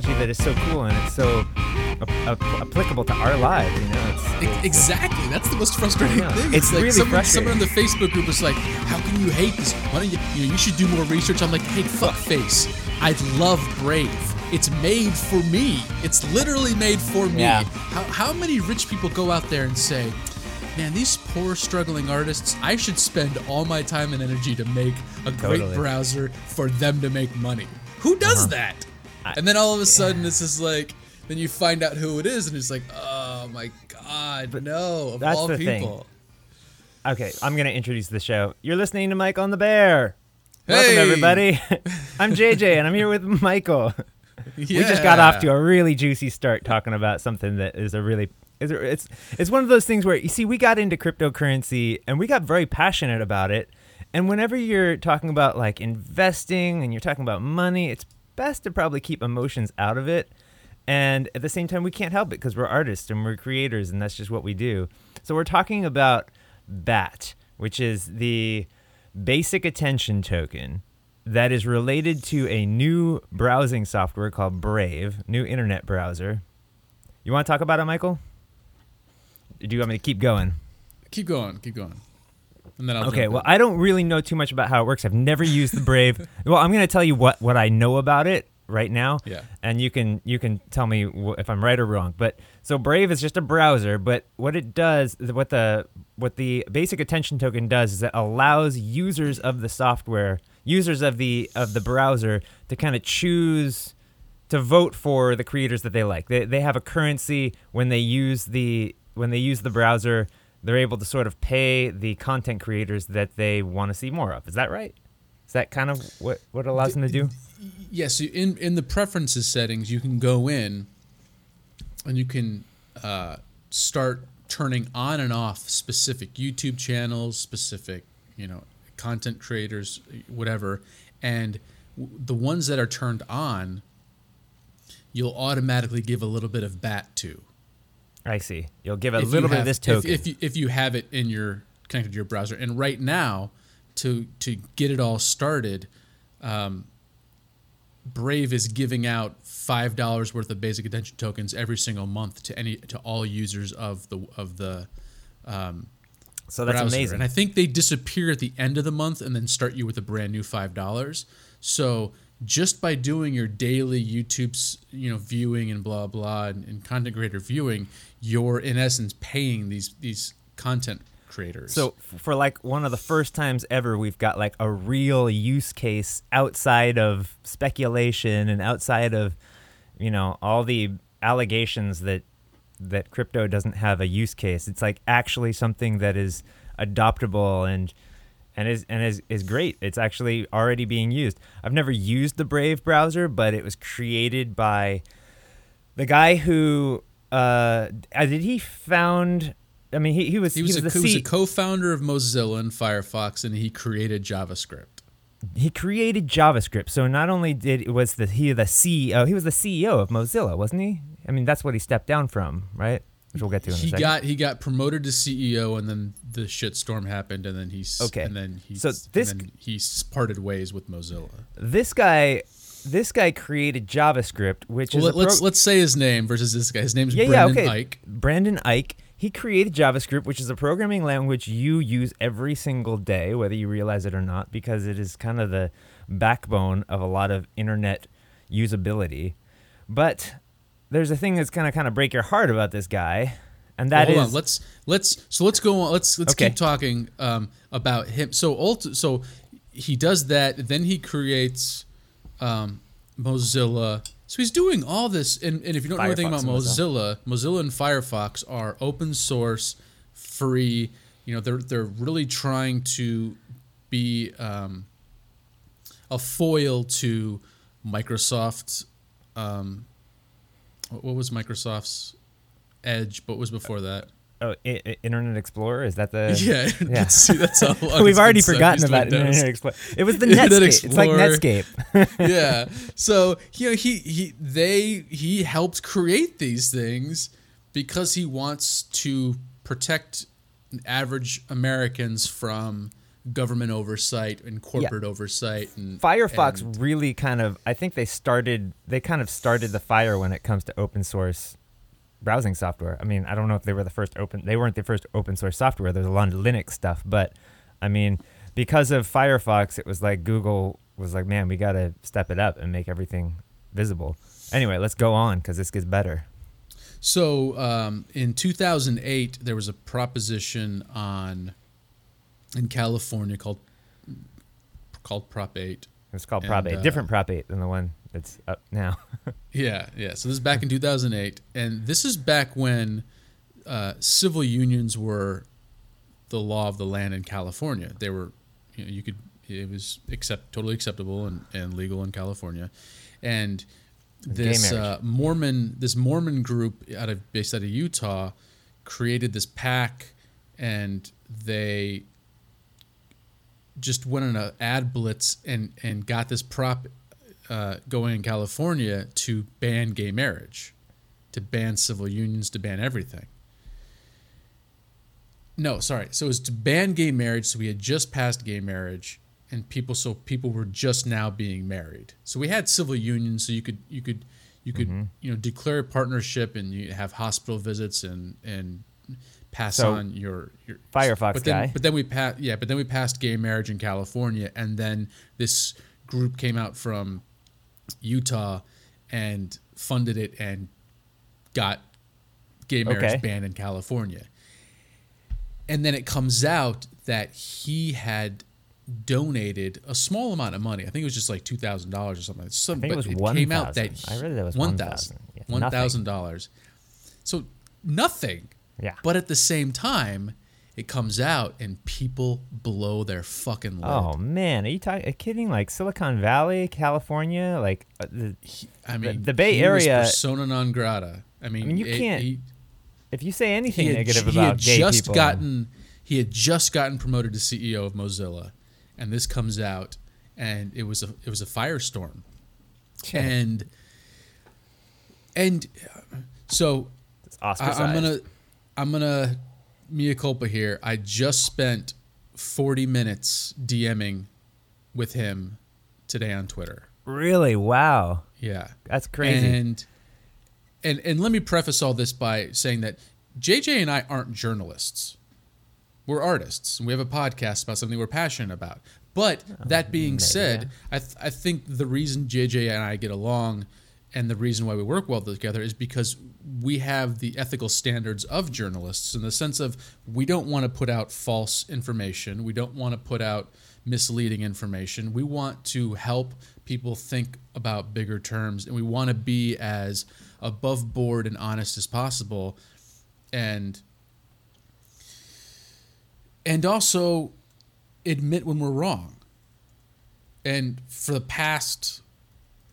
technology that is so cool and it's so ap- ap- applicable to our lives. You know, it's, E- Exactly. That's the most frustrating Yeah. thing. It's like really someone, someone in the. Facebook group was like, "How can you hate this? Why don't you? You know, you should do more research." I'm like, "Hey, fuck face. I love Brave. It's made for me. It's literally made for me. Yeah. How, how many rich people go out there and say?" Man, these poor struggling artists, I should spend all my time and energy to make a great browser for them to make money. Who does uh-huh. that? And then all of a sudden, it's just like, then you find out who it is, and it's like, oh my god, but no, of that's all the thing. people. Okay, I'm gonna introduce the show. You're listening to Mike on the Bear. Welcome Hey! everybody. I'm JJ and I'm here with Michael. We just got off to a really juicy start talking about something that is a really is it's it's one of those things where you see we got into cryptocurrency and we got very passionate about it. And whenever you're talking about like investing and you're talking about money, it's best to probably keep emotions out of it. And at the same time, we can't help it because we're artists and we're creators, and that's just what we do. So we're talking about BAT, which is the basic attention token that is related to a new browsing software called Brave, new internet browser. You want to talk about it, Michael? Or do you want me to keep going? Keep going, keep going. And then I'll Okay, well, in. I don't really know too much about how it works. I've never used the Brave. well, I'm going to tell you what what I know about it right now. Yeah. And you can you can tell me if I'm right or wrong. But so Brave is just a browser, but what it does, what the what the basic attention token does is it allows users of the software, users of the of the browser to kind of choose to vote for the creators that they like. They, they have a currency when they use the when they use the browser. They're able to sort of pay the content creators that they want to see more of. Is that right? Is that kind of what what allows them to do? yes, in in the preferences settings, you can go in and you can uh, start turning on and off specific YouTube channels, specific you know content creators, whatever, and w- the ones that are turned on, you'll automatically give a little bit of bat to. I see. You'll give a if little bit of this if- token. If, you, if you have it in your connected to your browser, and right now, to to get it all started, um, Brave is giving out five dollars worth of basic attention tokens every single month to any to all users of the of the so that's browser. amazing. And I think they disappear at the end of the month and then start you with a brand new five dollars. So just by doing your daily YouTube's you know viewing and blah blah and, and content creator viewing, you're in essence paying these these content creators. So for like one of the first times ever, we've got like a real use case outside of speculation and outside of, you know, all the allegations that that crypto doesn't have a use case. It's like actually something that is adoptable and and is and is is great. It's actually already being used. I've never used the Brave browser, but it was created by the guy who uh uh, did he found I mean he, he was he was, a, the he was a co-founder of Mozilla and Firefox, and he created JavaScript. he created JavaScript. So not only did was the he the CEO, he was the CEO of Mozilla, wasn't he? I mean, that's what he stepped down from, right? Which we'll get to in a He second. got he got promoted to CEO, and then the shitstorm happened, and then he's Okay. and then he So this- and then he parted ways with Mozilla. this guy, this guy created JavaScript, which Well, is let's pro- let's say his name versus this guy. His name's yeah, Brendan yeah, okay. Eich. Brendan Eich. He created JavaScript, which is a programming language you use every single day, whether you realize it or not, because it is kind of the backbone of a lot of internet usability. But there's a thing that's kind of kind of break your heart about this guy, and that Well, is. Let's let's so let's go on. Let's let's Okay. keep talking um, about him. So ult- so he does that. Then he creates um, Mozilla. So he's doing all this. And, and if you don't know anything about Firefox Mozilla, Mozilla and Firefox are open source, free. You know, they're they're really trying to be um, a foil to Microsoft. Um, what was Microsoft's Edge? What was before that? oh, I- I- Internet Explorer. Is that the Yeah, Yeah. see, that's how long We've already been since I forgotten about Windows. Internet Explorer. It was the Internet Netscape. It's like Netscape. yeah. So you know he he they he helped create these things because he wants to protect average Americans from government oversight and corporate oversight and Firefox and- really kind of I think they started they kind of started the fire when it comes to open source browsing software. I mean, I don't know if they were the first open they weren't the first open source software. There's a lot of Linux stuff, but I mean, because of Firefox, it was like Google was like, "Man, we got to step it up and make everything visible." Anyway, let's go on cuz this gets better. So um, in 2008, there was a proposition on in California called called Prop 8. It's called Prop And, 8, uh, different Prop 8 than the one that's up now. Yeah, yeah. So this is back in 2008, and this is back when uh, civil unions were the law of the land in California. They were, you know, you could it was accept totally acceptable and, and legal in California, and this uh, Mormon this Mormon group out of based out of Utah created this PAC, and they just went on an ad blitz and and got this prop uh, going in California to ban gay marriage, to ban civil unions, to ban everything. No, sorry. So it was to ban gay marriage. So we had just passed gay marriage, and people so people were just now being married. So we had civil unions. So you could you could you could you know declare a partnership and you have hospital visits and and pass So, on your your Firefox but then, guy. But then we passed yeah. But then we passed gay marriage in California, and then this group came out from Utah and funded it and got gay marriage Okay. banned in California. And then it comes out that he had donated a small amount of money. I think it was just like two thousand dollars or something. Some, think it but was it came out 1,000. that I read that was one 1,000. thousand. One thousand dollars. So nothing. Yeah. But at the same time, it comes out and people blow their fucking lid. Oh man, are you talking kidding? Like Silicon Valley, California, like uh, the, I mean, the Bay he was Area- persona non grata. I mean, I mean, you it- can't He, if you say anything he had, negative he about had gay just people, gotten he had just gotten promoted to CEO of Mozilla, and this comes out, and it was a it was a firestorm, and and uh, so I. I'm gonna I'm gonna mea culpa here. I just spent 40 minutes DMing with him today on Twitter. really wow, Yeah. that's crazy. And and and let me preface all this by saying that JJ and I aren't journalists. We're artists, and we have a podcast about something we're passionate about. But oh, that being said, I th- I think the reason JJ and I get along, and the reason why we work well together is because we have the ethical standards of journalists in the sense of we don't want to put out false information, we don't want to put out misleading information. We want to help people think about bigger terms, and we want to be as above board and honest as possible, and and also admit when we're wrong. And for the past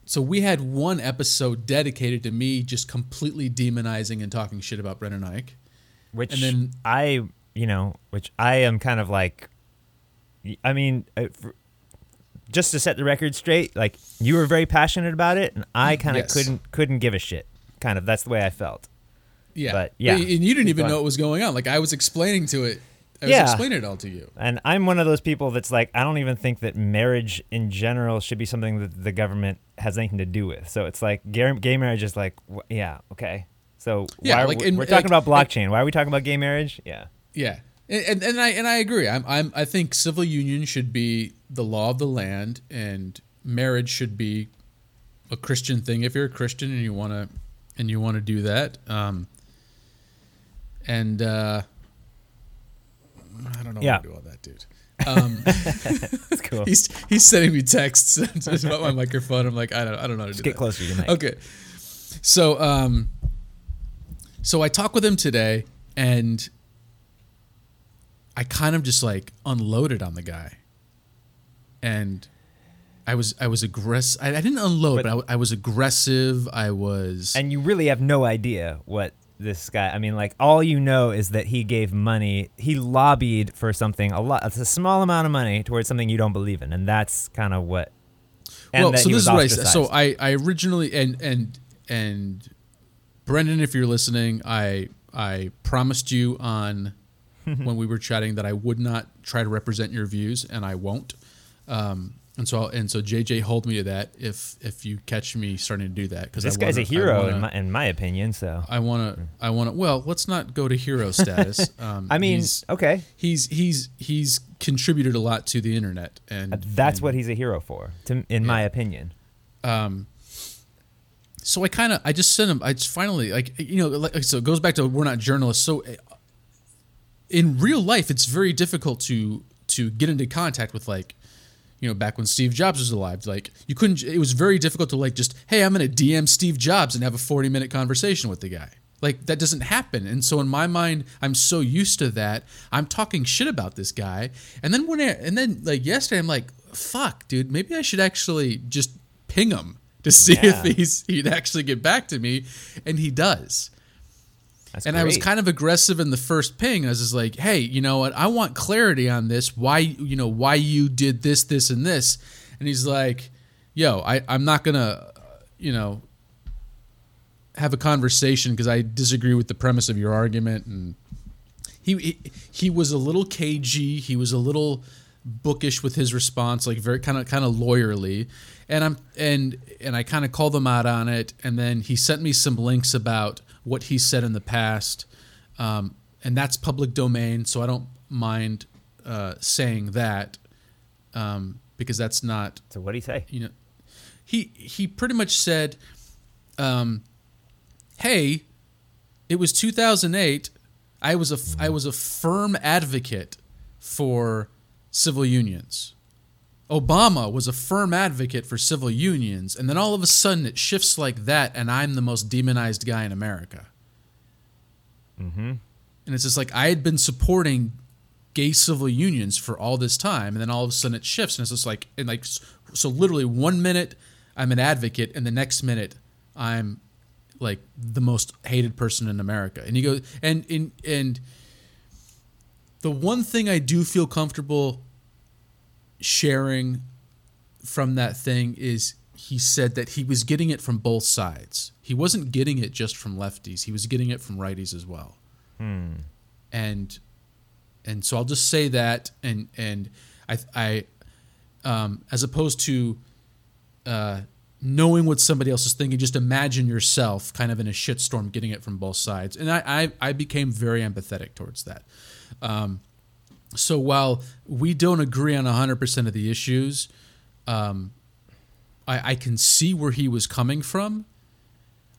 so we had one episode dedicated to me just completely demonizing and talking shit about Brendan Eich. which and then- I, you know, which I am kind of like, I mean, uh, just to set the record straight, like you were very passionate about it, and I kind of Yes. couldn't couldn't give a shit. Kind of that's the way I felt. Yeah. But, yeah, And you didn't even going. know what was going on. Like I was explaining to it. I was Yeah. explaining it all to you. And I'm one of those people that's like, I don't even think that marriage in general should be something that the government has anything to do with. So it's like gay, marriage is like, yeah, okay. So Yeah, why are like we, we're talking like- about blockchain. Why are we talking about gay marriage? Yeah. Yeah, and, and I and I agree. I'm, I'm I think civil union should be the law of the land, and marriage should be a Christian thing if you're a Christian and you want to and you want to do that. Um, and uh, I don't know Yeah. how to do all that, dude. Um, That's cool. he's he's sending me texts about my microphone. I'm like, I don't I don't know how to Just do get that. closer to the mic. Okay. So um so I talked with him today and I kind of just like unloaded on the guy. And I was I was aggressive. I, I didn't unload, But- but, I w I I, was aggressive. I was And you really have no idea what this guy. I mean, like all you know is that he gave money. He lobbied for something a lot. It's a small amount of money towards something you don't believe in, and that's kind of what. Well, so this is what I said. So. I, I originally and and and Brendan, if you're listening, I I promised you on when we were chatting that I would not try to represent your views, and I won't. Um, and so and so JJ hold me to that if if you catch me starting to do that because this guy's a hero wanna, in my in my opinion. So I want to I want to well let's not go to hero status. Um, I mean, he's, okay, he's he's he's contributed a lot to the internet, and that's and, what he's a hero for, to, in yeah. my opinion. Um, so I kind of I just sent him. I just finally like you know like, so it goes back to we're not journalists. So eh, in real life, it's very difficult to to get into contact with like you know, back when Steve Jobs was alive. Like you couldn't. It was very difficult to like just, hey, I'm going to DM Steve Jobs and have a 40 minute conversation with the guy. Like that doesn't happen. And so in my mind, I'm so used to that. I'm talking shit about this guy, and then when I, and then like yesterday, I'm like, fuck, dude, maybe I should actually just ping him to see yeah. if he's he'd actually get back to me, and he does. That's and great. I was kind of aggressive in the first ping. I was just like, "Hey, you know what? I want clarity on this. Why, you know, why you did this, this, and this?" And he's like, "Yo, I, I'm not gonna, you know, have a conversation because I disagree with the premise of your argument." And he, he he was a little cagey. He was a little bookish with his response, like very kind of kind of lawyerly. And I'm and and I kind of called him out on it. And then he sent me some links about what he said in the past, um, and that's public domain. So I don't mind uh, saying that um, because that's not. So what did he say? You know, he he pretty much said, um, "Hey, it was 2008. I was a I was a firm advocate for civil unions." Obama was a firm advocate for civil unions, and then all of a sudden it shifts like that, and I'm the most demonized guy in America. Mm-hmm. And it's just like I had been supporting gay civil unions for all this time, and then all of a sudden it shifts, and it's just like, and like, so literally one minute I'm an advocate, and the next minute I'm like the most hated person in America. And you go, and and and the one thing I do feel comfortable sharing from that thing is he said that he was getting it from both sides. He wasn't getting it just from lefties. He was getting it from righties as well. Hmm. And and so I'll just say that and and I I um, as opposed to uh, knowing what somebody else is thinking, just imagine yourself kind of in a shitstorm getting it from both sides. And I I, I became very empathetic towards that. Um, so while we don't agree on 100% of the issues, um, I, I, can see where he was coming from.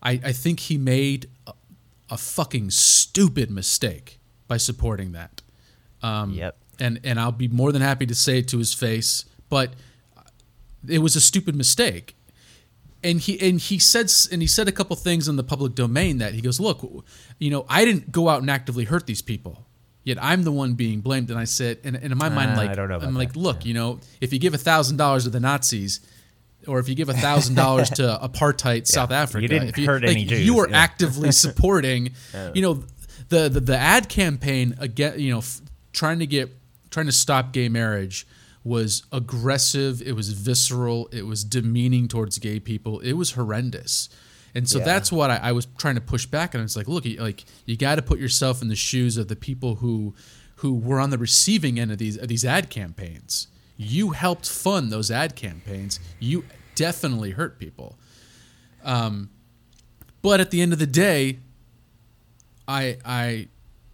I, I think he made a, a, fucking stupid mistake by supporting that. Um, yep. And, and I'll be more than happy to say it to his face, but it was a stupid mistake. And he and he said and he said a couple things in the public domain that he goes, look, you know, I didn't go out and actively hurt these people Yet I'm the one being blamed, and I said, and, and in my mind, uh, like I'm like, look, yeah. you know, if you give a thousand dollars to the Nazis, or if you give a thousand dollars to apartheid yeah. South Africa, you didn't you, hurt like, any Jews. You are yeah. actively supporting, you know, the, the the ad campaign again, you know, f- trying to get trying to stop gay marriage was aggressive. It was visceral. It was demeaning towards gay people. It was horrendous. And so yeah. that's what I, I, was trying to push back on. It's like, look, like you got to put yourself in the shoes of the people who who were on the receiving end of these of these ad campaigns. You helped fund those ad campaigns. You definitely hurt people. Um, but at the end of the day, I I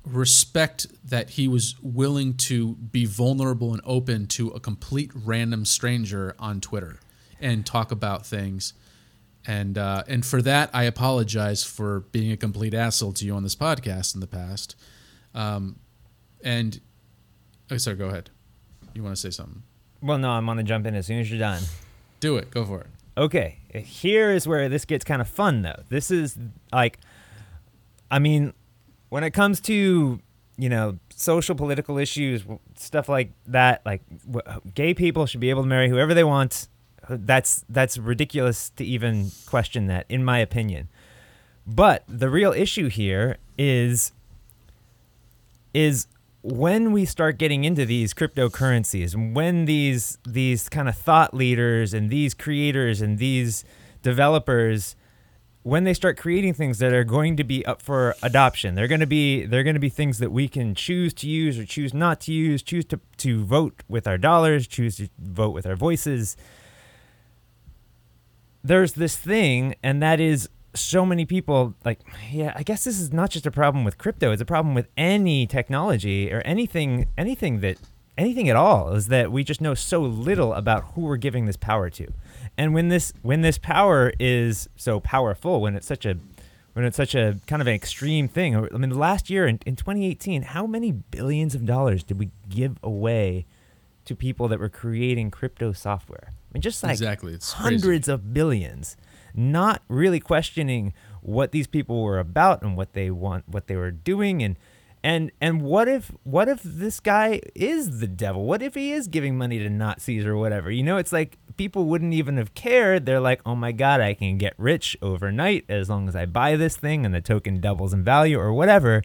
respect that he was willing to be vulnerable and open to a complete random stranger on Twitter and talk about things and uh, and for that I apologize for being a complete asshole to you on this podcast in the past. Um, and oh, sorry, go ahead. You want to say something? Well, no, I'm gonna jump in as soon as you're done. Do it. Go for it. Okay, here is where this gets kind of fun though. This is like, I mean, when it comes to you know social political issues, stuff like that, like gay people should be able to marry whoever they want that's that's ridiculous to even question that, in my opinion. But the real issue here is is when we start getting into these cryptocurrencies, when these these kind of thought leaders and these creators and these developers when they start creating things that are going to be up for adoption, they're going to be they're going to be things that we can choose to use or choose not to use, choose to to vote with our dollars, choose to vote with our voices. There's this thing, and that is so many people like yeah i guess this is not just a problem with crypto it's a problem with any technology or anything anything that anything at all is that we just know so little about who we're giving this power to. And when this when this power is so powerful when it's such a when it's such a kind of an extreme thing i mean last year in, in 2018 how many billions of dollars did we give away to people that were creating crypto software i mean just like exactly. It's hundreds crazy. of billions. Not really questioning what these people were about and what they want what they were doing. And and and what if what if this guy is the devil? What if he is giving money to nazis or whatever? You know it's like people wouldn't even have cared. They're like oh my god i can get rich overnight as long as i buy this thing and the token doubles in value or whatever.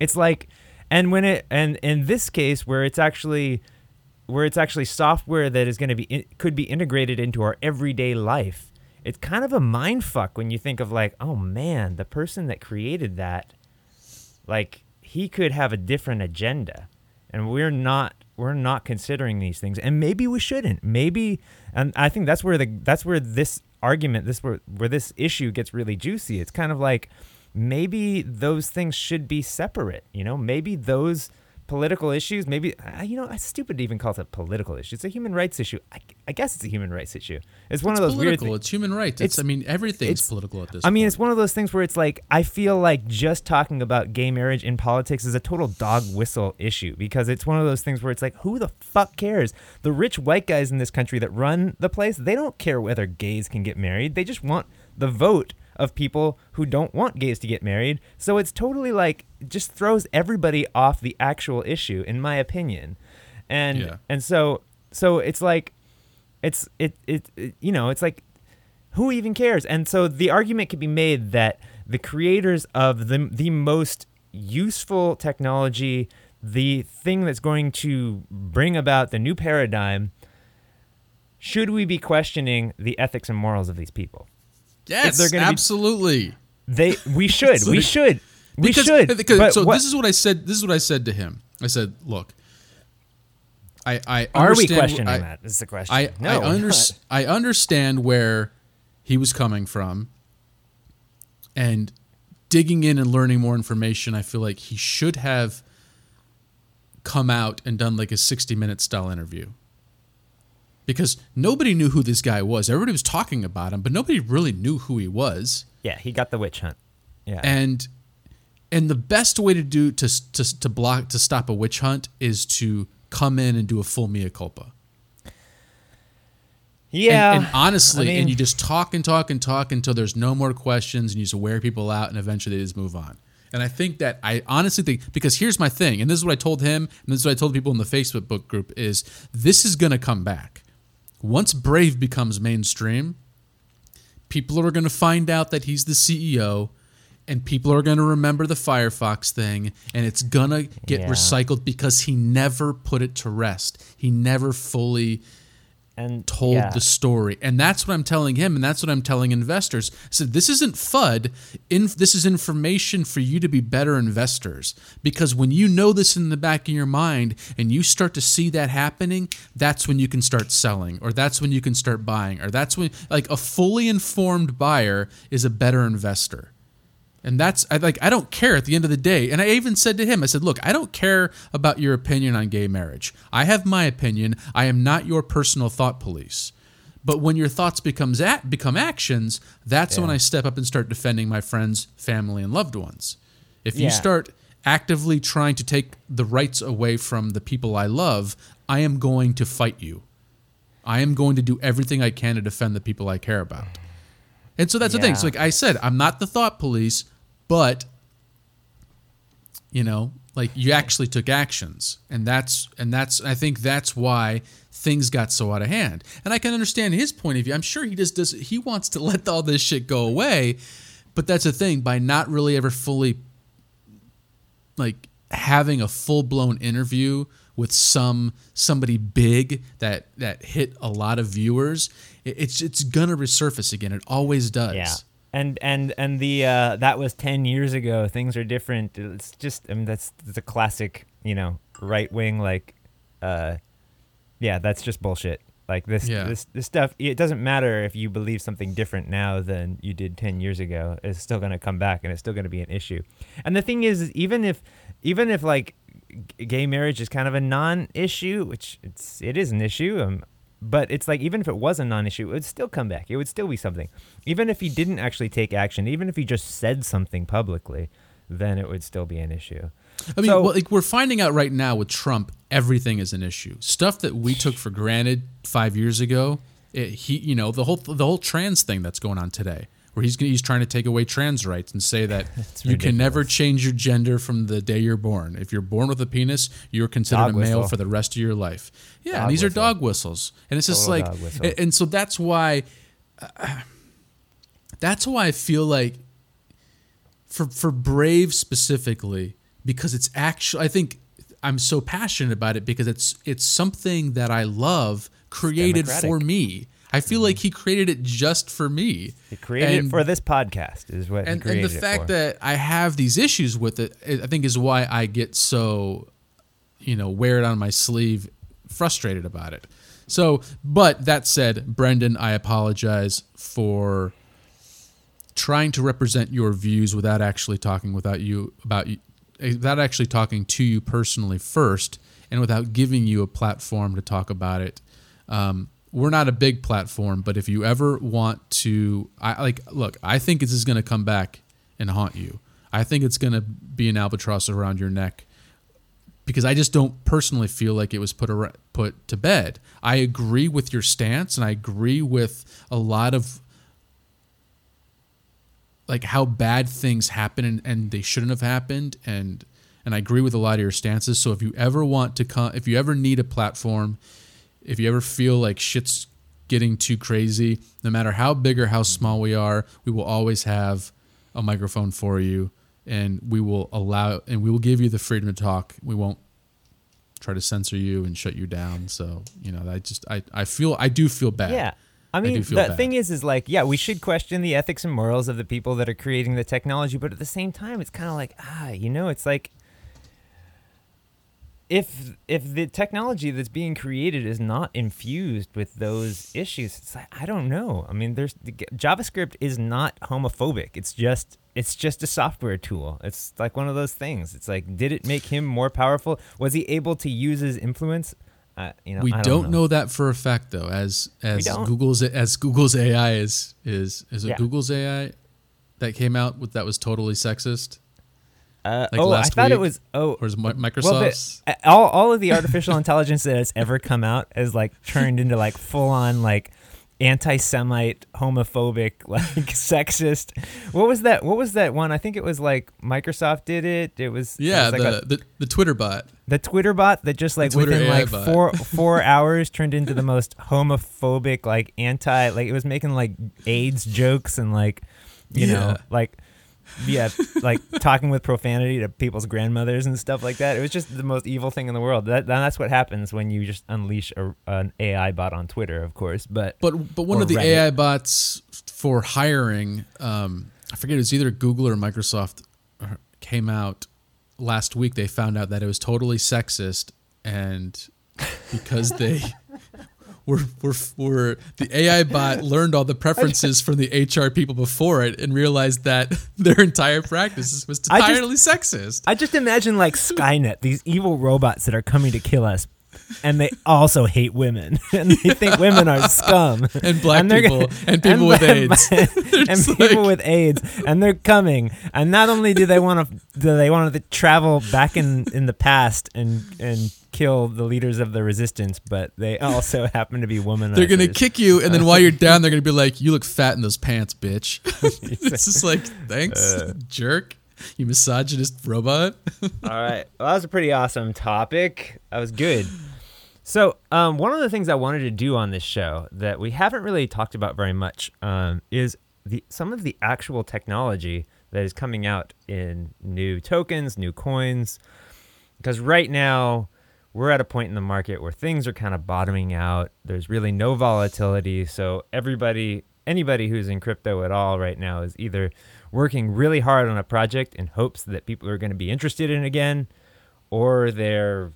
It's like and when it and in this case where it's actually where it's actually software that is going to be could be integrated into our everyday life it's kind of a mind fuck when you think of like, oh man, the person that created that, like he could have a different agenda, and we're not we're not considering these things, and maybe we shouldn't. Maybe, and I think that's where the that's where this argument, this where where this issue gets really juicy. It's kind of like maybe those things should be separate. You know, maybe those political issues. Maybe uh, you know, it's stupid to even call it a political issue. It's a human rights issue. I, I guess it's a human rights issue. It's one it's of those political. weird. It's human rights. It's, it's I mean everything's it's, political at this. I mean, point. it's one of those things where it's like I feel like just talking about gay marriage in politics is a total dog whistle issue because it's one of those things where it's like who the fuck cares? The rich white guys in this country that run the place, they don't care whether gays can get married. They just want the vote of people who don't want gays to get married. So it's totally like just throws everybody off the actual issue, in my opinion. And yeah. and so so it's like it's it, it it you know it's like who even cares? And so the argument can be made that the creators of the the most useful technology, the thing that's going to bring about the new paradigm, should we be questioning the ethics and morals of these people? Yes, they're gonna absolutely. Be, they we should we should we because, should. Because, so what, this is what I said. This is what I said to him. I said, "Look, I I are we questioning I, that? Is the question? I no, I, under, I understand where he was coming from, and digging in and learning more information. I feel like he should have come out and done like a sixty minute style interview because nobody knew who this guy was. Everybody was talking about him, but nobody really knew who he was. Yeah, he got the witch hunt. Yeah, and and the best way to do to to to block to stop a witch hunt is to come in and do a full mea culpa. Yeah, and, and honestly, I mean, and you just talk and talk and talk until there's no more questions, and you just wear people out, and eventually they just move on. And I think that I honestly think because here's my thing, and this is what I told him, and this is what I told people in the Facebook book group is this is going to come back once Brave becomes mainstream, people are going to find out that he's the CEO and people are going to remember the Firefox thing and it's going to get yeah. recycled because he never put it to rest. He never fully and told yeah. the story. And that's what I'm telling him, and that's what I'm telling investors. I said, this isn't FUD. In, this is information for you to be better investors. Because when you know this in the back of your mind and you start to see that happening, that's when you can start selling, or that's when you can start buying, or that's when, like, a fully informed buyer is a better investor. And that's I like I don't care at the end of the day. And I even said to him, I said, "Look, I don't care about your opinion on gay marriage. I have my opinion. I am not your personal thought police. But when your thoughts becomes at, become actions, that's yeah. when I step up and start defending my friends, family, and loved ones. If you start actively trying to take the rights away from the people I love, I am going to fight you. I am going to do everything I can to defend the people I care about." And so that's yeah. the thing. So like I said, I'm not the thought police but you know like you actually took actions. And that's and that's i think that's why things got so out of hand. And i can understand his point of view. I'm sure he just does he wants to let all this shit go away. But that's the thing. By not really ever fully like having a full-blown interview with some somebody big that that hit a lot of viewers it's it's gonna resurface again. It always does. Yeah and and and the uh, that was ten years ago. Things are different. It's just I mean that's a classic, you know, right wing like, uh, yeah, that's just bullshit. Like this Yeah. this this stuff. It doesn't matter if you believe something different now than you did ten years ago. It's still gonna come back, and it's still gonna be an issue. And the thing is, even if even if like g- gay marriage is kind of a non-issue, which it's it is an issue. Um, but it's like even if it was a non-issue, it would still come back. It would still be something. Even if he didn't actually take action, even if he just said something publicly, then it would still be an issue. I mean, So- well, like we're finding out right now with Trump, everything is an issue. Stuff that we took for granted five years ago, it, he, you know, the whole the whole trans thing that's going on today, where he's he's trying to take away trans rights and say that you can never change your gender from the day you're born. If you're born with a penis, you're considered Dog a male whistle. for the rest of your life. Yeah, Dog and these are dog whistles, and it's just Total like, and, and so that's why. uh, that's why I feel like for for Brave specifically because it's actually I think I'm so passionate about it because it's it's something that I love created for me. I feel like he created it just for me. He created And- it for this podcast, is what and, and the fact that I have these issues with it, I think, is why I get so, you know, wear it on my sleeve, frustrated about it. So, but that said, Brendan, I apologize for trying to represent your views without actually talking without you about you, eh, without actually talking to you personally first, and without giving you a platform to talk about it. Um, we're not a big platform, but if you ever want to, I like look. I think this is going to come back and haunt you. I think it's going to be an albatross around your neck because I just don't personally feel like it was put ar- put to bed. I agree with your stance, and I agree with a lot of like how bad things happen and, and they shouldn't have happened and and I agree with a lot of your stances. So if you ever want to come if you ever need a platform, if you ever feel like shit's getting too crazy, no matter how big or how small we are, we will always have a microphone for you and we will allow and we will give you the freedom to talk. We won't try to censor you and shut you down. So, you know, I just I, I feel I do feel bad. Yeah. I mean, feel the bad. thing is, is like, yeah, we should question the ethics and morals of the people that are creating the technology, but at the same time, it's kind of like, ah, you know, it's like, if if the technology that's being created is not infused with those issues, it's like I don't know. I mean, there's JavaScript is not homophobic. It's just it's just a software tool. It's like one of those things. It's like, did it make him more powerful? Was he able to use his influence? Uh, you know, we I don't know. that for a fact though as as google's as google's ai is is is it Yeah. google's ai that came out with that was totally sexist Uh, like oh, I thought it was. Oh, or is it Mi- Well, the, all all of the artificial intelligence that has ever come out has like turned into like full on like anti-Semite, homophobic, like sexist. What was that? What was that one? I think it was like Microsoft did it. It was it yeah was like the, a- the the twitter bot the Twitter bot that just like within AI like bot. four four hours turned into the most homophobic, like anti, like it was making like AIDS jokes and like you know like yeah like talking with profanity to people's grandmothers and stuff like that. It was just the most evil thing in the world. That that's what happens when you just unleash a, an AI bot on Twitter, of course. But but but one of the Reddit. ai bots for hiring um i forget it was either google or microsoft uh, came out last week they found out that it was totally sexist and because they were, were, were the AI bot learned all the preferences from the HR people before it and realized that their entire practice was I just- entirely sexist. I just imagine like Skynet, these evil robots that are coming to kill us. And they also hate women, and they think women are scum, And black they're people, gonna- and people with AIDS. and people like- with AIDS, and they're coming. And not only do they want to, do they want to travel back in in the past and and kill the leaders of the resistance, but they also happen to be women. They're gonna kick you, and then while you're down, they're gonna be like, "You look fat in those pants, bitch." it's just like, thanks, Uh. jerk. You misogynist robot. All right. Well, that was a pretty awesome topic. That was good. So, um, one of the things I wanted to do on this show that we haven't really talked about very much um, is the some of the actual technology that is coming out in new tokens, new coins. Because right now, we're at a point in the market where things are kind of bottoming out. There's really no volatility. So, everybody anybody who's in crypto at all right now is either working really hard on a project in hopes that people are going to be interested in it again, or they're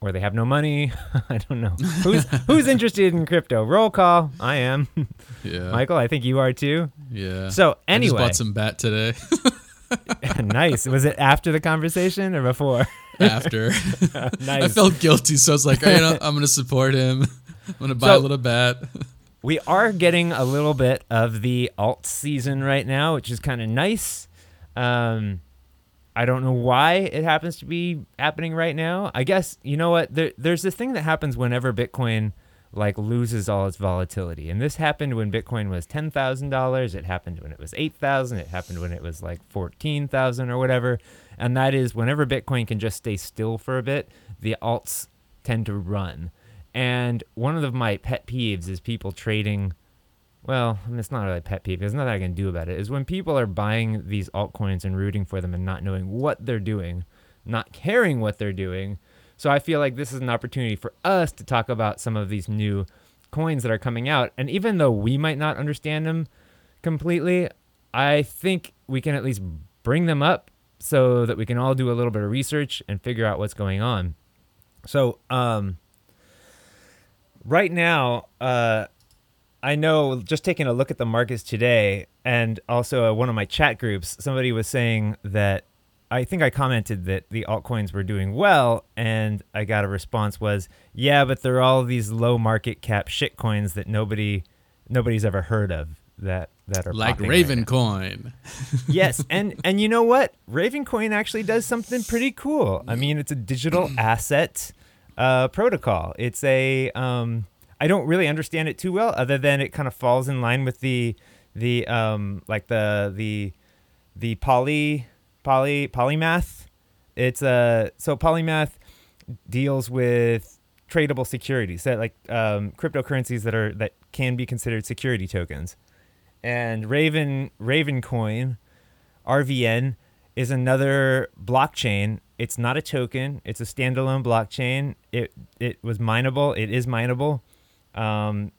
or they have no money. I don't know. Who's who's interested in crypto? Roll call. I am. Yeah. Michael, I think you are too. Yeah. So I anyway, just bought some bat today. nice. Was it after the conversation or before? After nice. I felt guilty, so I was like, you know, I'm gonna support him. I'm gonna buy So- a little bat. we are getting a little bit of the alt season right now, which is kind of nice. Um, I don't know why it happens to be happening right now. I guess you know what? There, there's this thing that happens whenever Bitcoin like loses all its volatility, and this happened when Bitcoin was ten thousand dollars. It happened when it was eight thousand. It happened when it was like fourteen thousand or whatever. And that is whenever Bitcoin can just stay still for a bit, the alts tend to run. And one of my pet peeves is people trading. Well, I mean, it's not really a pet peeve. There's nothing I can do about it. Is when people are buying these altcoins and rooting for them and not knowing what they're doing, not caring what they're doing. So I feel like this is an opportunity for us to talk about some of these new coins that are coming out. And even though we might not understand them completely, I think we can at least bring them up so that we can all do a little bit of research and figure out what's going on. So, um, right now, uh, I know just taking a look at the markets today, and also uh, one of my chat groups, somebody was saying that I think I commented that the altcoins were doing well, and I got a response was, "Yeah, but they're all these low market cap shit coins that nobody nobody's ever heard of that that are like popping right. Raven Coin. yes, and and you know what? Ravencoin actually does something pretty cool. I mean, it's a digital asset uh, protocol. It's a um, I don't really understand it too well, other than it kind of falls in line with the the um, like the the the poly poly polymath. It's a so polymath deals with tradable securities that like um, cryptocurrencies that are that can be considered security tokens and Raven Ravencoin RVN is another blockchain. It's not a token. It's a standalone blockchain. It it was mineable. It is mineable. Um,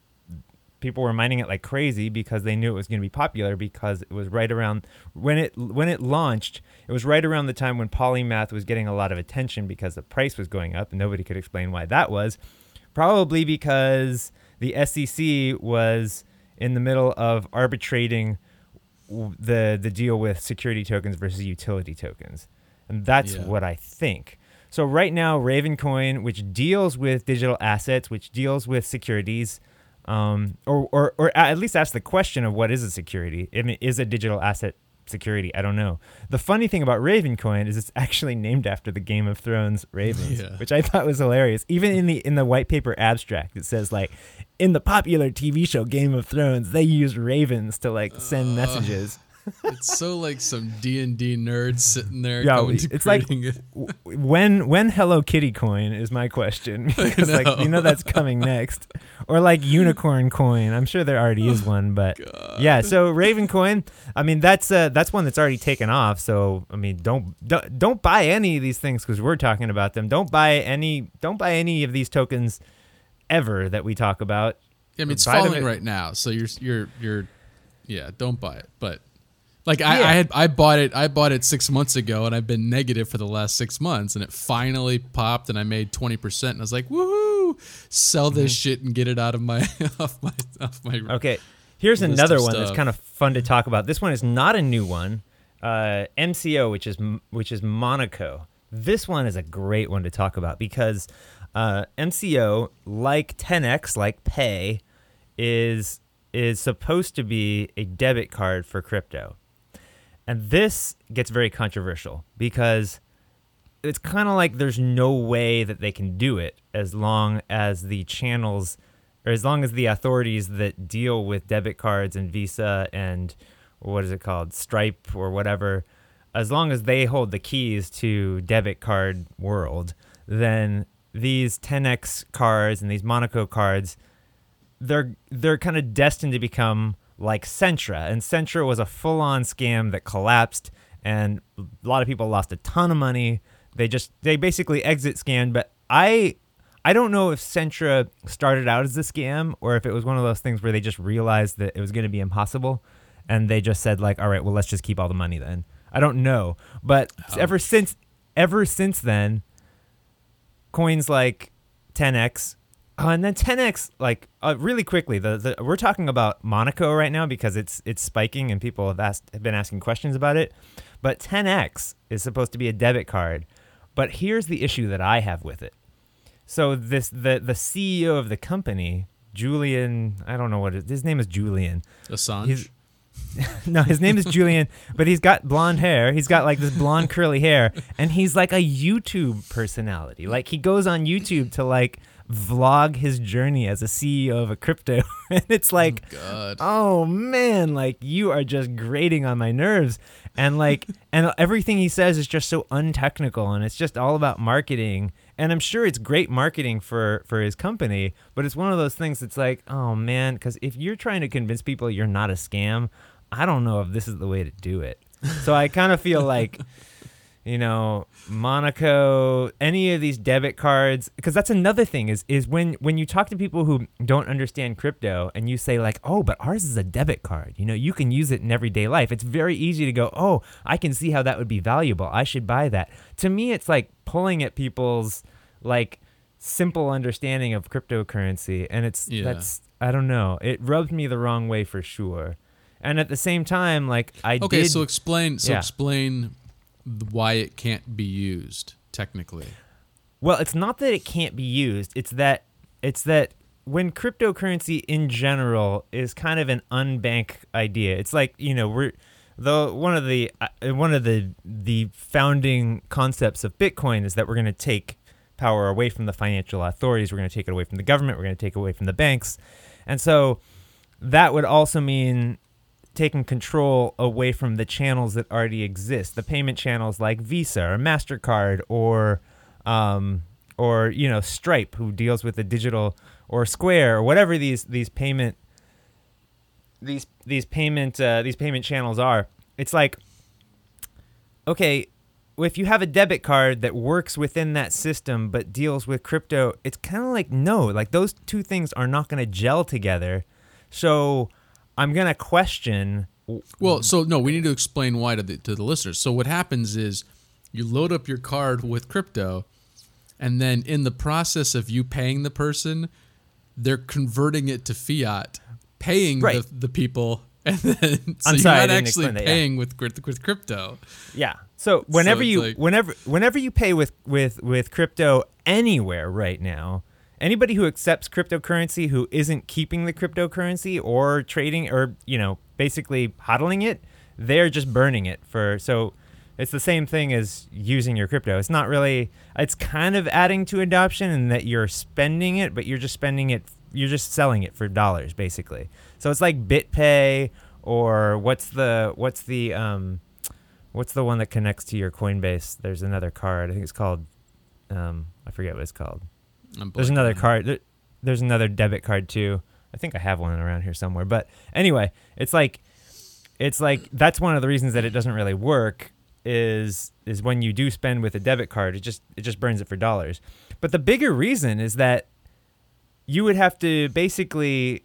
people were mining it like crazy because they knew it was going to be popular because it was right around when it when it launched. It was right around the time when Polymath was getting a lot of attention because the price was going up and nobody could explain why that was. Probably because the SEC was in the middle of arbitrating the the deal with security tokens versus utility tokens. And that's Yeah. what I think. So right now Ravencoin, which deals with digital assets, which deals with securities, um, or, or or at least ask the question of what is a security? I mean, is a digital asset security? I don't know. The funny thing about Ravencoin is it's actually named after the Game of Thrones ravens, Yeah. which I thought was hilarious. Even in the in the white paper abstract, it says like, in the popular TV show Game of Thrones, they use ravens to like send messages. It's so like some D and D nerds sitting there. Yeah, going to it's like- it. When when Hello Kitty coin is my question because like you know that's coming next, or like Unicorn coin. I'm sure there already is one, but yeah. So Raven coin. I mean that's uh that's one that's already taken off. So I mean don't don't, don't buy any of these things because we're talking about them. Don't buy any don't buy any of these tokens ever that we talk about. I mean, it's falling at- right now, so you're you're you're, yeah. Don't buy it. But like I, Yeah. I had I bought it I bought it six months ago, and I've been negative for the last six months, and it finally popped, and I made twenty percent, and I was like, woohoo! Sell this shit and get it out of my off my off my. Okay, here's another one that's kind of fun to talk about. This one is not a new one. Uh, MCO, which is which is Monaco. This one is a great one to talk about because uh, MCO, like TenX, like Pay, is is supposed to be a debit card for crypto, and this gets very controversial because it's kind of like there's no way that they can do it as long as the channels or as long as the authorities that deal with debit cards and Visa and what is it called Stripe or whatever as long as they hold the keys to debit card world then these TenX cards and these Monaco cards they're they're kind of destined to become like Centra, and Centra was a full-on scam that collapsed, and a lot of people lost a ton of money. They just they basically exit scammed, but I I don't know if Centra started out as a scam or if it was one of those things where they just realized that it was going to be impossible, and they just said like, all right, well, let's just keep all the money then. I don't know, but Oh. ever since ever since then, coins like TenX. Oh, and then TenX, like uh, really quickly, the, the we're talking about Monaco right now because it's it's spiking and people have asked have been asking questions about it. But TenX is supposed to be a debit card, but here's the issue that I have with it. So this the the CEO of the company, Julian, I don't know what it, his name is Julian. Assange. He's- no, his name is Julian, but he's got blonde hair. He's got like this blonde curly hair, and he's like a YouTube personality. Like he goes on YouTube to like vlog his journey as a CEO of a crypto, and it's oh, like, God. oh man, like you are just grating on my nerves, and like, and everything he says is just so untechnical, and it's just all about marketing. And I'm sure it's great marketing for for his company, but it's one of those things that's like, oh man, because if you're trying to convince people you're not a scam, I don't know if this is the way to do it. So I kind of feel like, you know, Monaco, any of these debit cards, because that's another thing is is when when you talk to people who don't understand crypto and you say like, oh, but ours is a debit card. You know, you can use it in everyday life. It's very easy to go, oh, I can see how that would be valuable. I should buy that. To me, it's like pulling at people's like simple understanding of cryptocurrency, and it's Yeah. that's I don't know. It rubbed me the wrong way for sure. And at the same time, like I Okay, did. so explain. So Yeah. explain why it can't be used technically. Well, it's not that it can't be used. It's that it's that when cryptocurrency in general is kind of an unbank idea. It's like you know we're the one of the uh, one of the the founding concepts of Bitcoin is that we're going to take power away from the financial authorities. We're going to take it away from the government. We're going to take it away from the banks, and so that would also mean taking control away from the channels that already exist, the payment channels like Visa or Mastercard or um, or you know Stripe, who deals with the digital, or Square, or whatever these these payment these these payment uh, these payment channels are. It's like okay, if you have a debit card that works within that system but deals with crypto, it's kind of like no, like those two things are not going to gel together. So I'm going to question. Well, so no, we need to explain why to the to the listeners. So what happens is you load up your card with crypto, and then in the process of you paying the person, they're converting it to fiat, paying Right. the, the people, and then so I'm you're sorry, not actually explain that, yeah. paying with with crypto. Yeah. So whenever it's you like- whenever whenever you pay with with with crypto anywhere right now, anybody who accepts cryptocurrency who isn't keeping the cryptocurrency or trading or you know basically hodling it, they're just burning it for so it's the same thing as using your crypto. It's not really it's kind of adding to adoption in that you're spending it, but you're just spending it you're just selling it for dollars basically. So it's like BitPay or what's the what's the um what's the one that connects to your Coinbase? There's another card. I think it's called um I forget what it's called. There's another card. there- There's another debit card too. I think I have one around here somewhere. But anyway, it's like it's like that's one of the reasons that it doesn't really work is is when you do spend with a debit card, it just it just burns it for dollars. But the bigger reason is that you would have to basically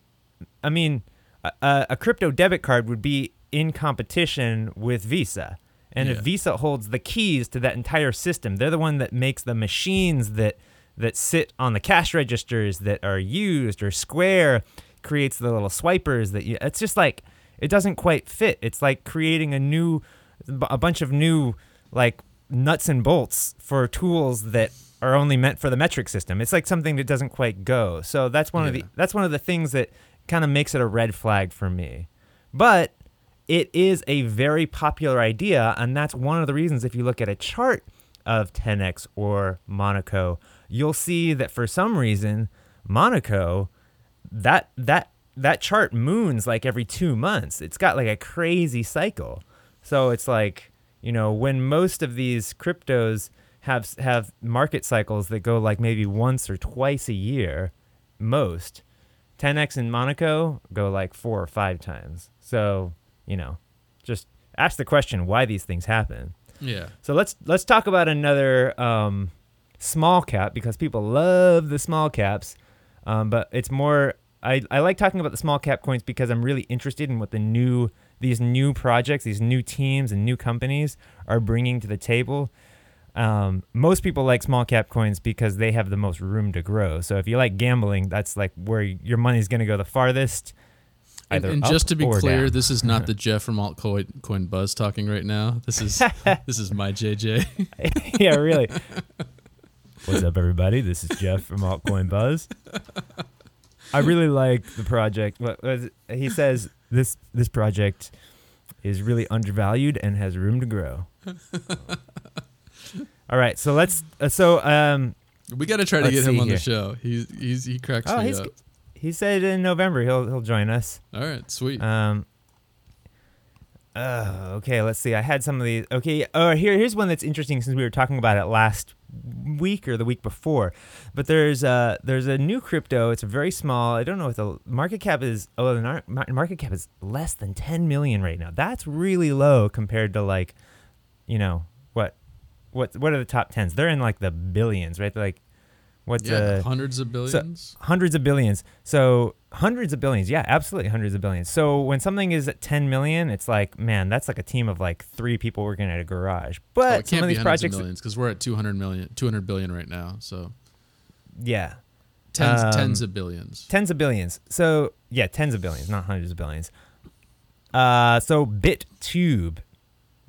I mean, a- a, a crypto debit card would be in competition with Visa. And if Visa holds the keys to that entire system, they're the one that makes the machines that that sit on the cash registers that are used or Square creates the little swipers that you it's just like it doesn't quite fit. It's like creating a new a bunch of new like nuts and bolts for tools that are only meant for the metric system. It's like something that doesn't quite go. So that's one of the that's one of the things that kind of makes it a red flag for me. But it is a very popular idea, and that's one of the reasons if you look at a chart of TenX or Monaco, you'll see that for some reason Monaco that that that chart moons like every 2 months. It's got like a crazy cycle. So it's like, you know, when most of these cryptos have have market cycles that go like maybe once or twice a year, most TenX in Monaco go like four or five times. So, you know, just ask the question why these things happen. Yeah. So let's let's talk about another um, small cap because people love the small caps. Um, but it's more. I, I like talking about the small cap coins because I'm really interested in what the new these new projects, these new teams and new companies are bringing to the table. Um, most people like small cap coins because they have the most room to grow. So if you like gambling, that's like where your money's going to go the farthest. And, and just to be clear, down. this is not the Jeff from Altcoin Coin Buzz talking right now. This is this is my JJ. yeah, really. What's up, everybody? This is Jeff from Altcoin Buzz. I really like the project. What was it? he says this this project is really undervalued and has room to grow. All right, so let's. Uh, so um, We got to try to get him on the show. He's he's he cracks oh, me up. he said in November he'll he'll join us. All right, sweet. Um. Uh, okay, let's see. I had some of these. Okay, oh, here here's one that's interesting since we were talking about it last week or the week before. But there's uh there's a new crypto. It's very small. I don't know what the market cap is. Oh, the market cap is less than 10 million right now. That's really low compared to like, you know, what what what are the top 10s? They're in like the billions, right? They're like what's yeah, uh hundreds of billions. hundreds of billions. So hundreds of billions. Yeah, absolutely hundreds of billions. So when something is at 10 million, it's like, man, that's like a team of like three people working at a garage. But oh, it some of these projects, millions because we're at 200 million, 200 billion right now. So yeah, tens Um, tens of billions. tens of billions. So yeah, tens of billions, not hundreds of billions. Uh, so BitTube,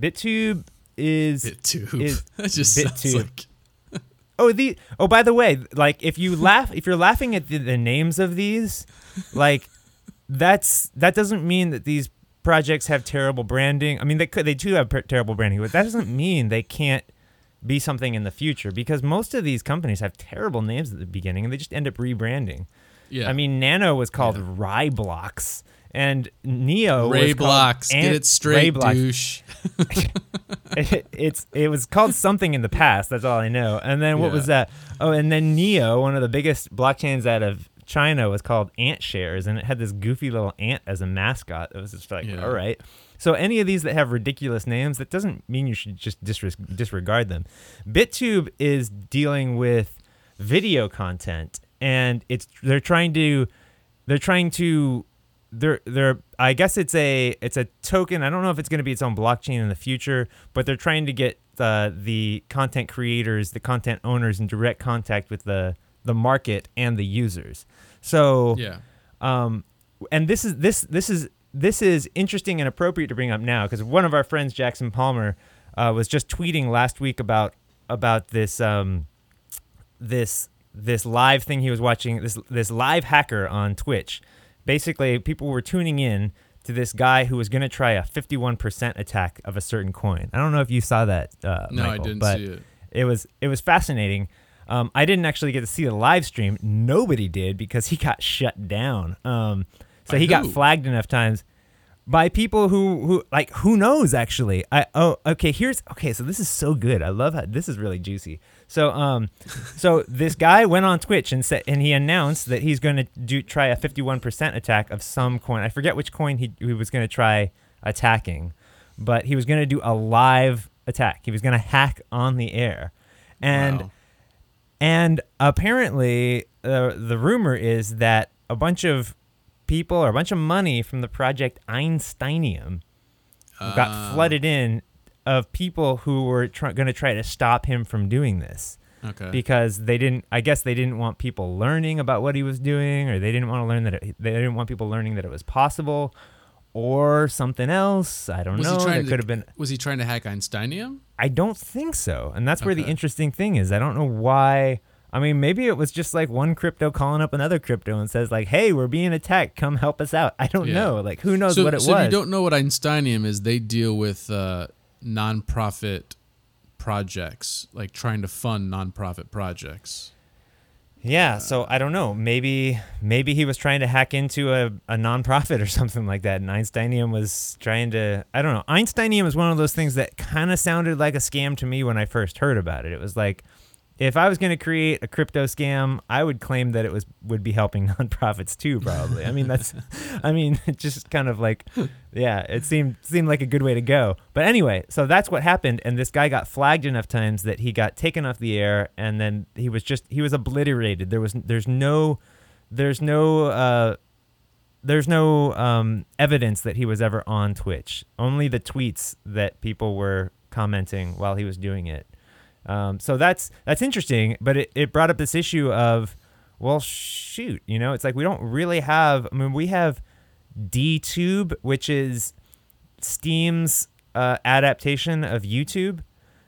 BitTube is BitTube. is that just sounds like Oh, the oh by the way, like if you laugh, if you're laughing at the, the names of these, like that's that doesn't mean that these projects have terrible branding. I mean, they could they do have per- terrible branding, but that doesn't mean they can't be something in the future because most of these companies have terrible names at the beginning and they just end up rebranding. yeah. I mean, Nano was called Yeah. RaiBlocks and Neo RaiBlocks. Get Ant- it straight, douche. it, it's it was called something in the past. That's all I know. And then what Yeah. was that? Oh, and then Neo, one of the biggest blockchains out of China, was called AntShares, and it had this goofy little ant as a mascot. It was just like, Yeah. all right. So any of these that have ridiculous names, that doesn't mean you should just disres- disregard them. BitTube is dealing with video content, and it's they're trying to they're trying to they're they're I guess it's a it's a token. I don't know if it's going to be its own blockchain in the future, but they're trying to get the the content creators, the content owners in direct contact with the the market and the users. So Yeah. um, and this is this this is this is interesting and appropriate to bring up now because one of our friends, Jackson Palmer, uh, was just tweeting last week about about this um, this this live thing he was watching this this live hacker on Twitch. Basically, people were tuning in to this guy who was going to try a 51% attack of a certain coin. I don't know if you saw that. Uh, No, I didn't but see it. it was it was fascinating. Um, I didn't actually get to see the live stream. Nobody did because he got shut down. Um, so By he got flagged enough times by people who who like who knows actually. I oh okay here's okay so this is so good. I love how this is really juicy. So um so this guy went on Twitch and said and he announced that he's going to do try a 51% attack of some coin. I forget which coin he he was going to try attacking, but he was going to do a live attack. He was going to hack on the air. And Wow. and apparently, uh, the rumor is that a bunch of people or a bunch of money from the project Einsteinium got Ah, flooded in of people who were try- going to try to stop him from doing this Okay. because they didn't. I guess they didn't want people learning about what he was doing, or they didn't want to learn that it, they didn't want people learning that it was possible, or something else. I don't was know. There could have been. Was he trying to hack Einsteinium? I don't think so. And that's where the interesting thing is. I don't know why. I mean, maybe it was just like one crypto calling up another crypto and says like, "Hey, we're being attacked. Come help us out." I don't Yeah. know. Like, who knows so, what it so was? if you don't know what Einsteinium is, they deal with uh, nonprofit projects, like trying to fund nonprofit projects. yeah. So I don't know. Maybe maybe he was trying to hack into a, a nonprofit or something like that, and Einsteinium was trying to. I don't know. Einsteinium is one of those things that kind of sounded like a scam to me when I first heard about it. It was like. If I was going to create a crypto scam, I would claim that it was would be helping nonprofits too. Probably. I mean, that's, I mean, just kind of like, yeah, it seemed seemed like a good way to go. But anyway, so that's what happened, and this guy got flagged enough times that he got taken off the air, and then he was just he was obliterated. There was there's no, there's no. Uh, there's no um, evidence that he was ever on Twitch. Only the tweets that people were commenting while he was doing it. Um, so that's that's interesting, but it, it brought up this issue of, well, shoot, you know, it's like we don't really have. I mean, we have DTube, which is Steem's uh, adaptation of YouTube,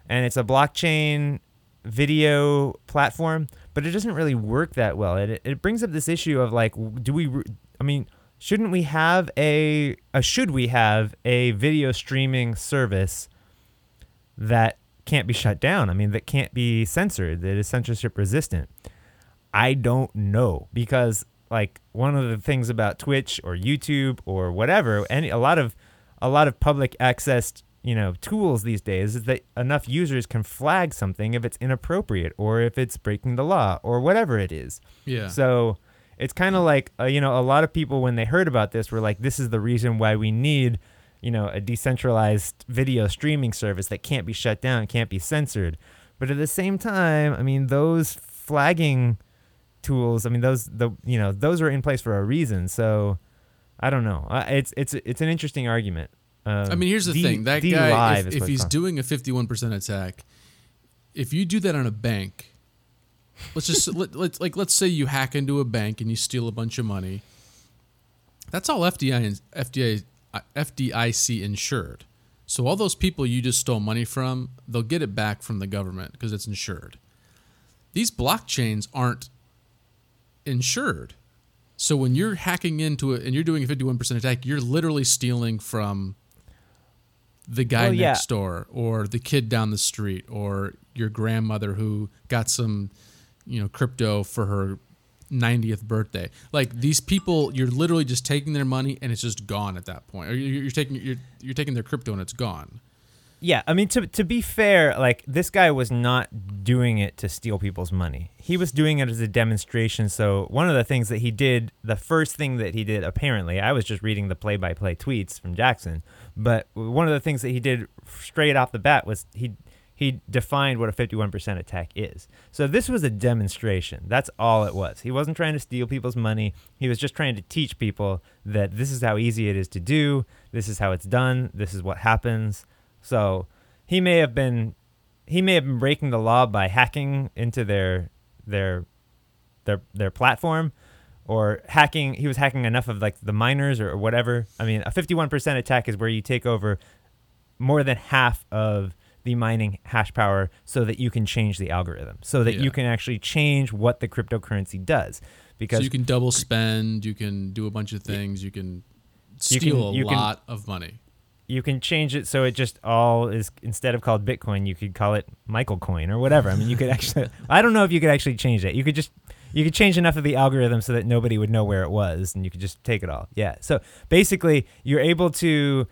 and it's a blockchain video platform, but it doesn't really work that well. It it brings up this issue of like, do we? I mean, shouldn't we have a, a should we have a video streaming service that can't be shut down. I mean, that can't be censored, that is censorship resistant. I don't know because like one of the things about Twitch or YouTube or whatever, any a lot of a lot of public access, you know, tools these days is that enough users can flag something if it's inappropriate or if it's breaking the law or whatever it is. Yeah. So it's kind of like uh, you know a lot of people when they heard about this were like this is the reason why we need you know, a decentralized video streaming service that can't be shut down, can't be censored. But at the same time, I mean, those flagging tools, I mean, those the you know, those are in place for a reason. So I don't know. It's it's it's an interesting argument. Um, I mean, here's the D, thing: that D guy, if, if he's doing a 51% attack, if you do that on a bank, let's just let, let's like let's say you hack into a bank and you steal a bunch of money. That's all FDI and FDI FDIC insured. So all those people you just stole money from, they'll get it back from the government because it's insured. These blockchains aren't insured. So when you're hacking into it and you're doing a 51% attack, you're literally stealing from the guy well, next yeah. door or the kid down the street or your grandmother who got some, you know, crypto for her 90th birthday. Like these people, you're literally just taking their money and it's just gone at that point. Or you're, you're taking you're you're taking their crypto and it's gone. Yeah, I mean to to be fair, like this guy was not doing it to steal people's money. He was doing it as a demonstration. So one of the things that he did, the first thing that he did, apparently, I was just reading the play-by-play tweets from Jackson, but one of the things that he did straight off the bat was he he defined what a 51% attack is. So this was a demonstration. That's all it was. He wasn't trying to steal people's money. He was just trying to teach people that this is how easy it is to do. This is how it's done. This is what happens. So he may have been he may have been breaking the law by hacking into their their their their platform or hacking he was hacking enough of like the miners or, whatever. I mean, a 51% attack is where you take over more than half of the mining hash power so that you can change the algorithm, so that yeah. you can actually change what the cryptocurrency does. Because so you can double spend, you can do a bunch of things, you can steal you can, you a lot can, of money. You can change it so it just all is instead of called Bitcoin, you could call it Michael Coin or whatever. I mean, you could actually. I don't know if you could actually change that. You could just you could change enough of the algorithm so that nobody would know where it was, and you could just take it all. Yeah. So basically, you're able to.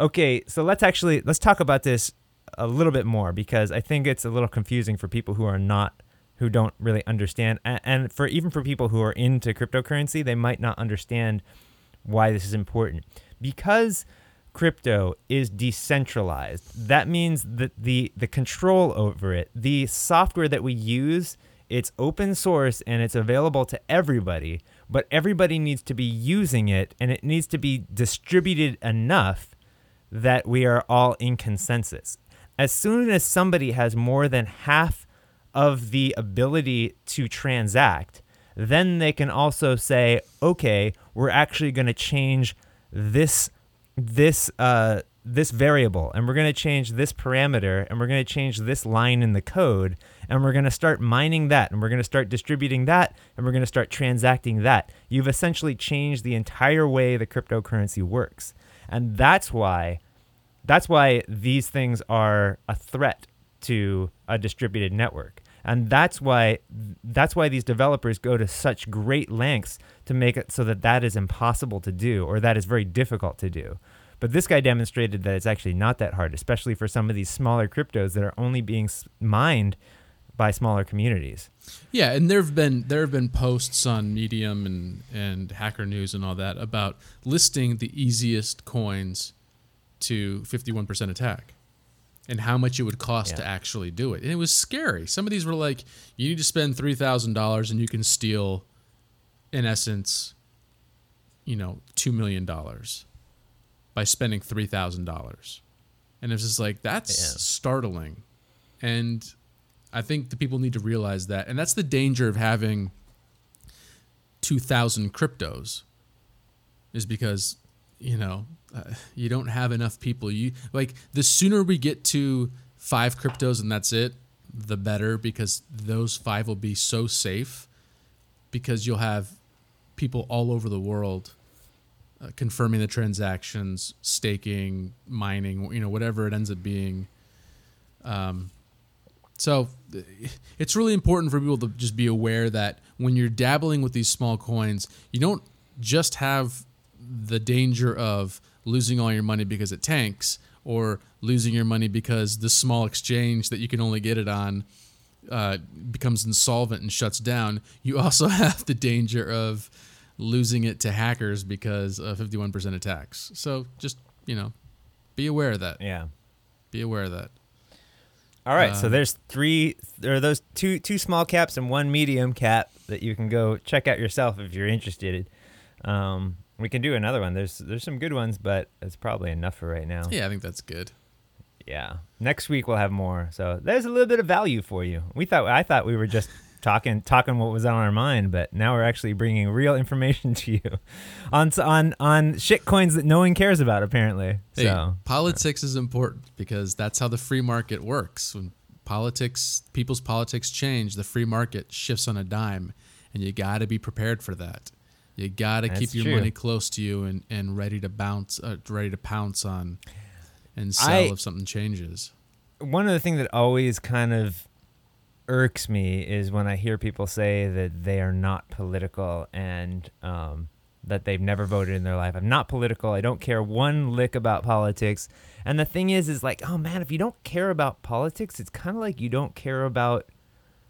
Okay, so let's actually let's talk about this a little bit more because I think it's a little confusing for people who are not who don't really understand. And for even for people who are into cryptocurrency they might not understand why this is important. Because crypto is decentralized that means that the the control over it the software that we use it's open source and it's available to everybody but everybody needs to be using it and it needs to be distributed enough that we are all in consensus as soon as somebody has more than half of the ability to transact, then they can also say, okay, we're actually going to change this this uh, this variable, and we're going to change this parameter, and we're going to change this line in the code, and we're going to start mining that, and we're going to start distributing that, and we're going to start transacting that. You've essentially changed the entire way the cryptocurrency works, and that's why that's why these things are a threat to a distributed network. And that's why that's why these developers go to such great lengths to make it so that that is impossible to do or that is very difficult to do. But this guy demonstrated that it's actually not that hard, especially for some of these smaller cryptos that are only being mined by smaller communities. Yeah, and there've been there have been posts on Medium and and Hacker News and all that about listing the easiest coins to 51% attack and how much it would cost Yeah. to actually do it. And it was scary. Some of these were like you need to spend $3,000 and you can steal in essence you know 2 million dollars by spending $3,000. And it's just like that's Yeah. startling. And I think the people need to realize that, and that's the danger of having two thousand cryptos, is because you know uh, you don't have enough people. You like the sooner we get to five cryptos and that's it, the better because those five will be so safe because you'll have people all over the world uh, confirming the transactions, staking, mining, you know, whatever it ends up being. Um, so uh, it's really important for people to just be aware that when you're dabbling with these small coins, you don't just have the danger of losing all your money because it tanks or losing your money because the small exchange that you can only get it on uh, becomes insolvent and shuts down. You also have the danger of losing it to hackers because of 51% attacks. So just, you know, be aware of that. Yeah. Be aware of that. All right, so Um, there's three. There are those two two small caps and one medium cap that you can go check out yourself if you're interested. Um, we can do another one. There's there's some good ones, but it's probably enough for right now. Yeah, I think that's good. Yeah. Next week we'll have more. So there's a little bit of value for you. We thought I thought we were just talking talking what was on our mind, but now we're actually bringing real information to you on on on shit coins that no one cares about apparently. Hey, so politics is important because that's how the free market works. When politics, people's politics change, the free market shifts on a dime, and you got to be prepared for that. You got to keep your true. money close to you and, and ready to bounce, uh, ready to pounce on, and sell I- if something changes. one of the things that always kind of irks me is when I hear people say that they are not political and um, that they've never voted in their life. I'm not political. I don't care one lick about politics. And the thing is, is like, oh man, if you don't care about politics, it's kind of like you don't care about.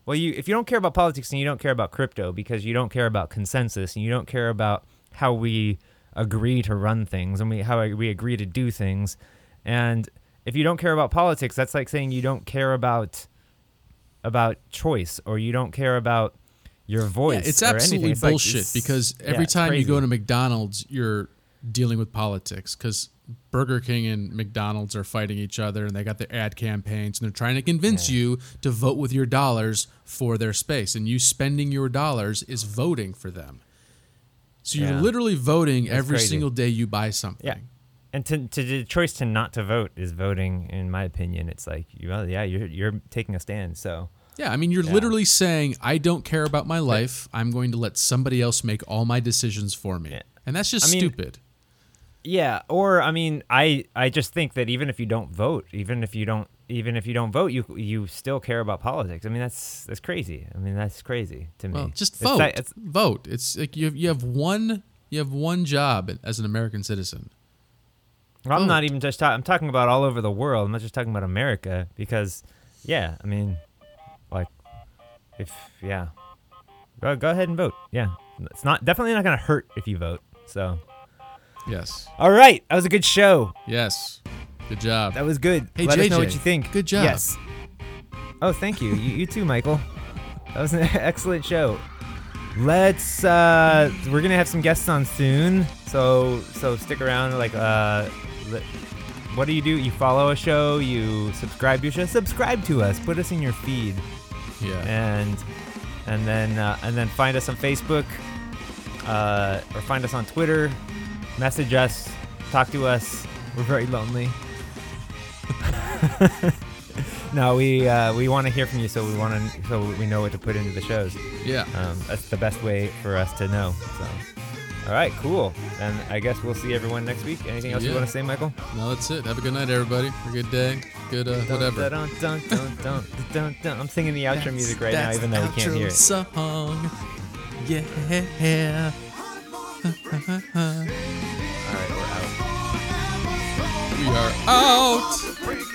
Well, you if you don't care about politics, and you don't care about crypto because you don't care about consensus and you don't care about how we agree to run things and we how we agree to do things. And if you don't care about politics, that's like saying you don't care about about choice or you don't care about your voice. Yeah, it's absolutely It's like- bullshit it's- because every it's time you go to McDonald's, you're dealing with politics because Burger King and McDonald's are fighting each other and they got their ad campaigns and they're trying to convince Yeah. you to vote with your dollars for their space. And you spending your dollars is voting for them. So you're literally voting every crazy. single day you buy something. Yeah. And to, to the choice to not to vote is voting, in my opinion. It's like, you, well, yeah, you're you're taking a stand. So Yeah, I mean, you're Yeah. literally saying, I don't care about my life. I'm going to let somebody else make all my decisions for me. And that's just I mean, stupid. Yeah, or I mean, I I just think that even if you don't vote, even if you don't even if you don't vote, you you still care about politics. I mean, that's that's crazy. I mean, that's crazy to me. Well, just It's vote. that- it's- vote. It's like you have, you have one you have one job as an American citizen. I'm not even just talking. I'm talking about all over the world. I'm not just talking about America because, yeah, I mean, like, if yeah, go go ahead and vote. Yeah, it's not definitely not gonna hurt if you vote. So, Yes. all right, that was a good show. Yes. Good job. That was good. Hey, Let us know what you think. good job. Yes. Oh, thank you. you. You too, Michael. That was an excellent show. Let's. uh We're gonna have some guests on soon, so so stick around. Like, uh, what do you do? You follow a show. You subscribe to a show. Subscribe to us. Put us in your feed, yeah. and and then uh, and then find us on Facebook, uh, or find us on Twitter. Message us. Talk to us. We're very lonely. no, we uh, we want to hear from you, so we want to so we know what to put into the shows. Yeah. Um, that's the best way for us to know. So, all right, cool. And I guess we'll see everyone next week. Anything else you Yeah. want to say, Michael? No, that's it. Have a good night, everybody. A good day. Good uh, whatever. Dun, dun, dun, dun, dun, dun. I'm singing the outro music right now, even though we can't hear it. Song. Yeah. All right, we're out. We are out.